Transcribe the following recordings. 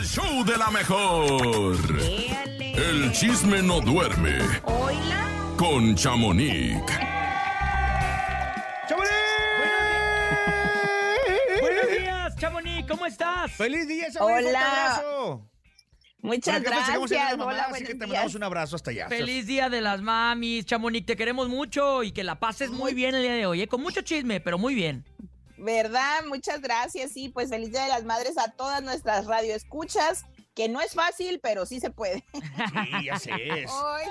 el show de la mejor. El chisme no duerme. Hola. Con Chamonix. Buenos días, Chamonix, ¿cómo estás? ¡Feliz día, Chamonix! Hola. ¡Fuerte abrazo! Muchas de gracias. mamá, Hola, así que te días. mandamos un abrazo hasta allá. Feliz día de las mamis, Chamonix, te queremos mucho y que la pases muy bien el día de hoy, ¿eh? con mucho chisme, pero muy bien. ¿Verdad? Muchas gracias. Sí, pues feliz Día de las Madres a todas nuestras radioescuchas, que no es fácil, pero sí se puede. Sí, ya sé. es. Ay,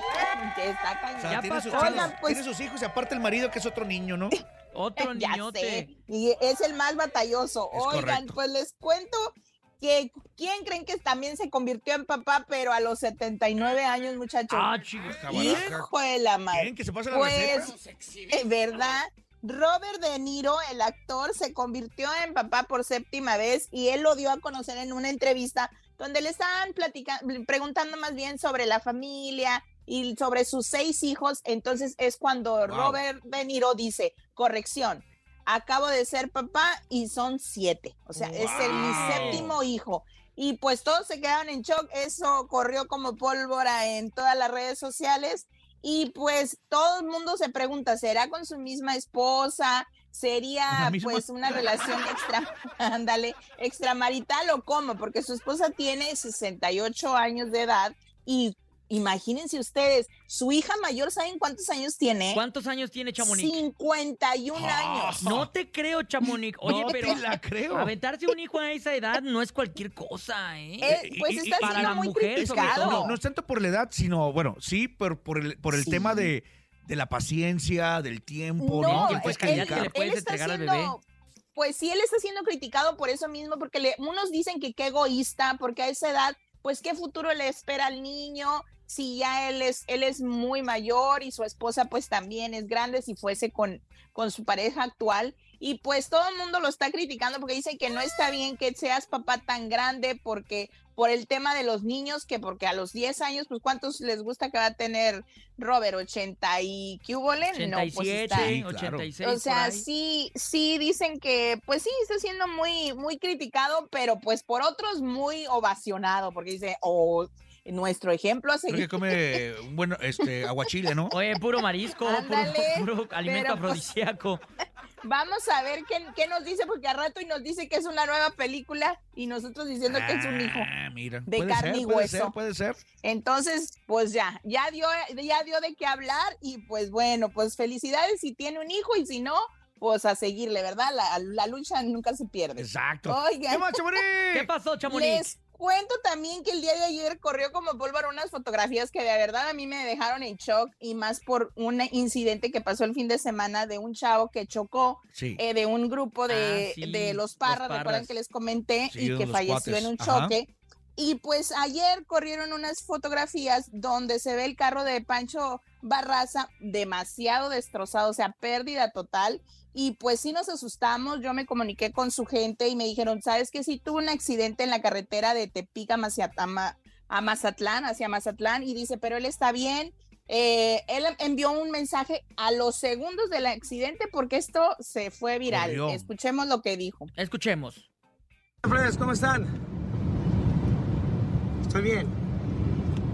que está O cañón. sea, tiene, sus, pasó. tiene- Oigan, pues- tiene sus hijos y aparte el marido que es otro niño, ¿no? Otro Ya niñote. sé. Y es el más batalloso. Es Oigan, correcto. pues les cuento que ¿quién creen que también se convirtió en papá, pero a los 79 años, muchachos? Ah, chicos. Hijo de la madre. ¿Quién? ¿Que se pasa la Pues, receta? eh, ¿verdad? Robert De Niro, el actor, se convirtió en papá por séptima vez y él lo dio a conocer en una entrevista donde le estaban platicando, preguntando más bien sobre la familia y sobre sus seis hijos. Entonces es cuando Wow. Robert De Niro dice, corrección, acabo de ser papá y son siete. O sea, es el mi séptimo hijo. Y pues todos se quedaron en shock. Eso corrió como pólvora en todas las redes sociales. Y pues todo el mundo se pregunta, ¿será con su misma esposa? ¿Con ¿Sería pues una relación extra, ándale, extramarital o cómo? Porque su esposa tiene 68 años de edad y imagínense ustedes, su hija mayor, ¿saben cuántos años tiene? ¿Cuántos años tiene Chamonix? 51 años. No te creo, Chamonix. Oye, no pero te la creo. aventarse un hijo a esa edad no es cualquier cosa, ¿eh? Eh, pues y- y- está para siendo muy mujer, criticado. No, no es tanto por la edad, sino, bueno, sí, pero por el, por el Sí. tema de, de la paciencia, del tiempo, No, ¿no? él- calidad que le puedes entregar al siendo- bebé. Pues sí, él está siendo criticado por eso mismo, porque le, unos dicen que qué egoísta, porque a esa edad, pues qué futuro le espera al niño, si ya él es, él es muy mayor y su esposa pues también es grande, si fuese con, con su pareja actual. Y pues todo el mundo lo está criticando porque dicen que no está bien que seas papá tan grande porque por el tema de los niños, que porque a los 10 años, pues ¿cuántos les gusta que va a tener Robert? ¿80 y qué hubo? No, pues 87, está- Sí, claro. 86. o sea, sí, sí dicen que, pues sí, está siendo muy, muy criticado, pero pues por otros muy ovacionado, porque dice, o nuestro ejemplo a Creo seguir. que come un buen este, aguachile, ¿no? Oye, puro marisco, puro, Ándale, puro alimento pues, afrodisíaco. Vamos a ver qué, qué nos dice, porque a rato y nos dice que es una nueva película y nosotros diciendo que es un hijo. Ah, mira. de puede carne ser, y puede hueso. ser, puede ser. Entonces, pues ya, ya dio, ya dio de qué hablar y pues bueno, pues felicidades si tiene un hijo y si no, pues a seguirle, ¿verdad? La, la lucha nunca se pierde. Exacto. Oigan. ¿Qué más, Chamonix? ¿Qué pasó, Chamonix? Les cuento también que el día de ayer corrió como pólvora unas fotografías que de verdad a mí me dejaron en shock y más por un incidente que pasó el fin de semana de un chavo que chocó Sí. eh, de un grupo de, Ah, sí, de los los Parras, recuerdan Parras. que les comenté, Sí, y que los falleció cuates. en un Ajá. Y pues ayer corrieron unas fotografías donde se ve el carro de Pancho Barraza demasiado destrozado, o sea, pérdida total. Y pues sí nos asustamos, yo me comuniqué con su gente y me dijeron, ¿sabes que Sí tuvo un accidente en la carretera de Tepic a, Mazatlán, hacia Mazatlán, y dice, pero él está bien. Eh, él envió un mensaje a los segundos del accidente porque esto se fue viral. Escuchemos lo que dijo. Escuchemos. ¿cómo están? Estoy bien.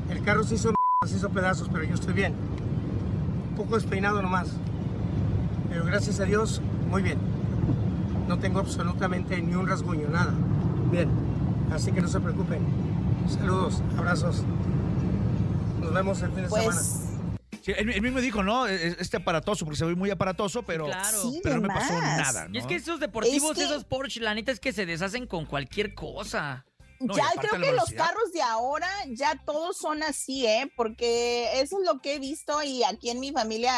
El carro se hizo, mierda, se hizo pedazos, pero yo estoy bien. Un poco despeinado nomás. Pero gracias a Dios, muy bien. No tengo absolutamente ni un rasguño, nada. Bien. Así que no se preocupen. Saludos, abrazos. Nos vemos el fin de semana. Pues Sí, él, él mismo dijo, ¿no? Es- Este aparatoso, porque se ve muy aparatoso, pero, claro. Sí, pero no me pasó nada, ¿no? Y es que esos deportivos, Es que- esos Porsche, la neta es que se deshacen con cualquier cosa. No, ya creo que los carros de ahora ya todos son así, ¿eh? Porque eso es lo que he visto y aquí en mi familia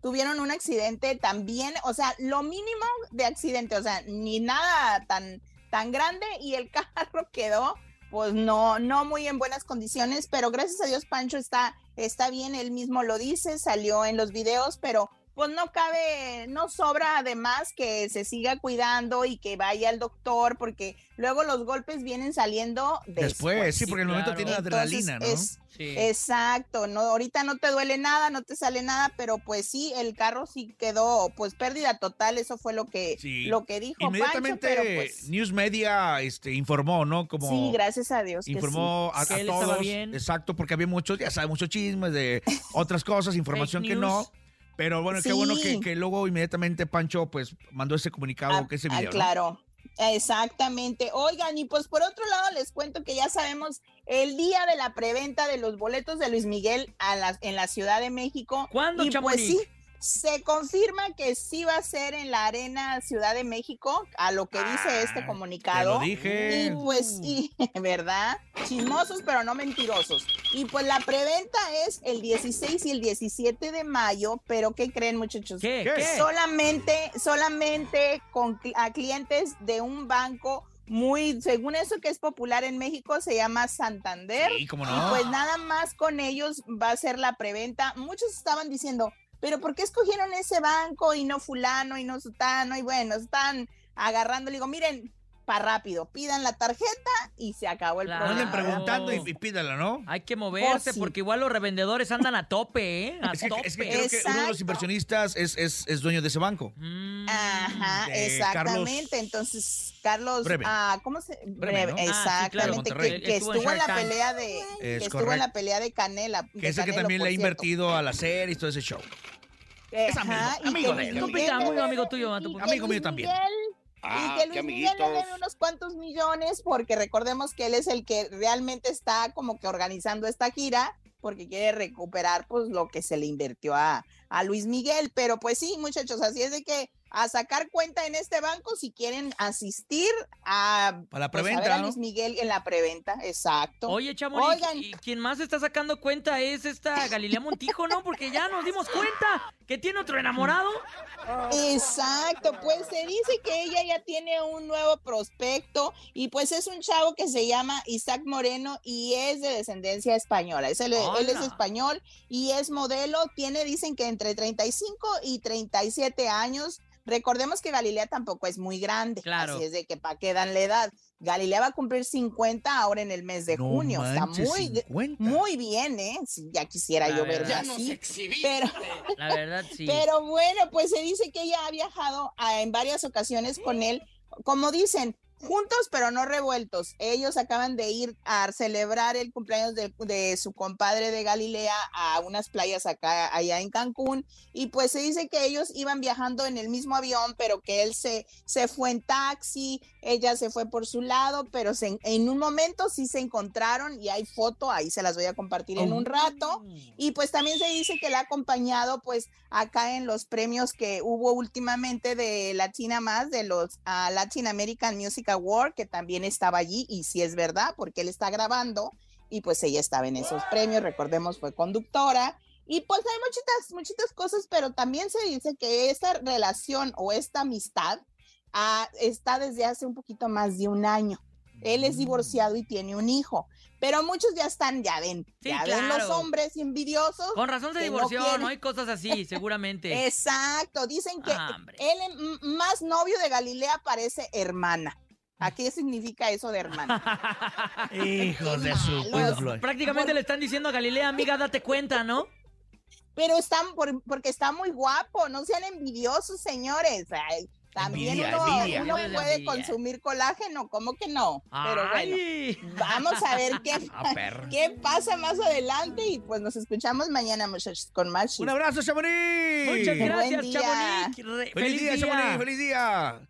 tuvieron un accidente también, o sea, lo mínimo de accidente, o sea, ni nada tan, tan grande y el carro quedó pues no, no muy en buenas condiciones, pero gracias a Dios Pancho está, está bien, él mismo lo dice, salió en los videos, pero pues no cabe, no sobra además que se siga cuidando y que vaya al doctor, porque luego los golpes vienen saliendo después. Después, sí, porque en el momento claro. tiene adrenalina, ¿no? es- Sí. Exacto, no, ahorita no te duele nada, no te sale nada, pero pues sí, el carro sí quedó, pues pérdida total, eso fue lo que, Sí. lo que dijo Inmediatamente Pancho, pero pues, News Media este, informó, ¿no? Como sí, gracias a Dios que informó a, Que a él estaba todos. bien. Exacto, porque había muchos, ya sabes, muchos chismes de otras cosas, información que no. Pero bueno, qué bueno que, que luego inmediatamente Pancho pues mandó ese comunicado, Ah, que ese ah, video. ¿no? claro, exactamente. Oigan, y pues por otro lado les cuento que ya sabemos el día de la preventa de los boletos de Luis Miguel a la- en la Ciudad de México. ¿Cuándo, y pues sí, se confirma que sí va a ser en la Arena Ciudad de México, a lo que dice este Ah, comunicado. Te lo dije. Y pues sí, ¿verdad? Chismosos, pero no mentirosos. Y pues la preventa es el 16 y el 17 de mayo, pero ¿qué creen muchachos? ¿Qué? ¿Qué? Solamente, solamente con a clientes de un banco muy, según eso que es popular en México, se llama Santander. Sí, cómo Y no. pues nada más con ellos va a ser la preventa. Muchos estaban diciendo, pero ¿por qué escogieron ese banco y no fulano y no sutano? Y bueno, están agarrando. Le digo, miren, para rápido, pidan la tarjeta y se acabó el Claro. Anden programa. preguntando y, y pídala, ¿no? Hay que moverse Oh, sí. porque igual los revendedores andan a tope, ¿eh? A Es que, tope. es que creo que uno de los inversionistas es, es, es dueño de ese banco. Mm. Ajá, de exactamente. Carlos Entonces, Carlos, Breve. ah, ¿cómo se? Breve, ¿no? Ah, sí, claro, exactamente, que, que Estuvo en la Tank. pelea de, Es que estuvo correcto. en la pelea de Canela. Que de es el que Canelo, también le ha invertido a la serie y todo ese show. Es amigo, Ajá, y amigo de él. Amigo tuyo, y Amigo mío también. Miguel- Ah, y que Luis Miguel le amiguitos. unos cuantos millones porque recordemos que él es el que realmente está como que organizando esta gira porque quiere recuperar pues lo que se le invirtió a, a Luis Miguel. Pero pues sí, muchachos, así es de que a sacar cuenta en este banco si quieren asistir a, Para la pues, a ver preventa, a ¿no? Luis Miguel en la preventa. Exacto. Oye, Chamonix, Oigan. y quien más está sacando cuenta es esta Galilea Montijo, ¿no? Porque ya nos dimos cuenta que tiene otro enamorado. Exacto, pues se dice que ella ya tiene un nuevo prospecto y pues es un chavo que se llama Isaac Moreno y es de descendencia española. Es el- él es español y es modelo, tiene dicen que entre 35 y 37 años. Recordemos que Galilea tampoco es muy grande, Claro. así es de que para qué dan la edad. Galilea va a cumplir 50 ahora en el mes de No junio. Está muy, de- 50. muy bien, ¿eh? Sí, ya quisiera La yo verla verdad. Ya nos así. exhibiste. Pero, La verdad, sí. pero bueno, pues se dice que ella ha viajado a- en varias ocasiones con él, como dicen, juntos pero no revueltos. Ellos acaban de ir a celebrar el cumpleaños de, de su compadre de Galilea a unas playas acá, allá en Cancún, y pues se dice que ellos iban viajando en el mismo avión, pero que él se, se fue en taxi, ella se fue por su lado, pero se- en un momento sí se encontraron y hay foto, ahí se las voy a compartir en un rato. Y pues también se dice que la ha acompañado pues acá en los premios que hubo últimamente de Latina Más, de los ah, Latin American Music Award, que también estaba allí y sí es verdad, porque él está grabando y pues ella estaba en esos premios, recordemos fue conductora. Y pues hay muchitas, muchitas cosas, pero también se dice que esta relación o esta amistad ah, está desde hace un poquito más de un año. Él es divorciado y tiene un hijo, pero muchos ya están, ya ven, Sí, ya ven los hombres envidiosos. Con razón se no divorció, ¿no? Hay cosas así, seguramente. Exacto, dicen que Ah, él más novio de Galilea parece hermana. ¿A qué significa eso de hermana? Hijos de su pueblo. Prácticamente le están diciendo a Galilea, amiga, date cuenta, ¿no? Pero están por- porque está muy guapo, no sean envidiosos, señores. Ay, también Envidia, uno, envidia. uno Envidia, puede consumir colágeno, ¿cómo que no? Pero bueno, Ay. vamos a ver qué, Ah, qué pasa más adelante y pues nos escuchamos mañana, muchachos, con más Un abrazo, Chamonix. Muchas gracias, día. Chamonix. Feliz, día, Chamonix. Feliz día.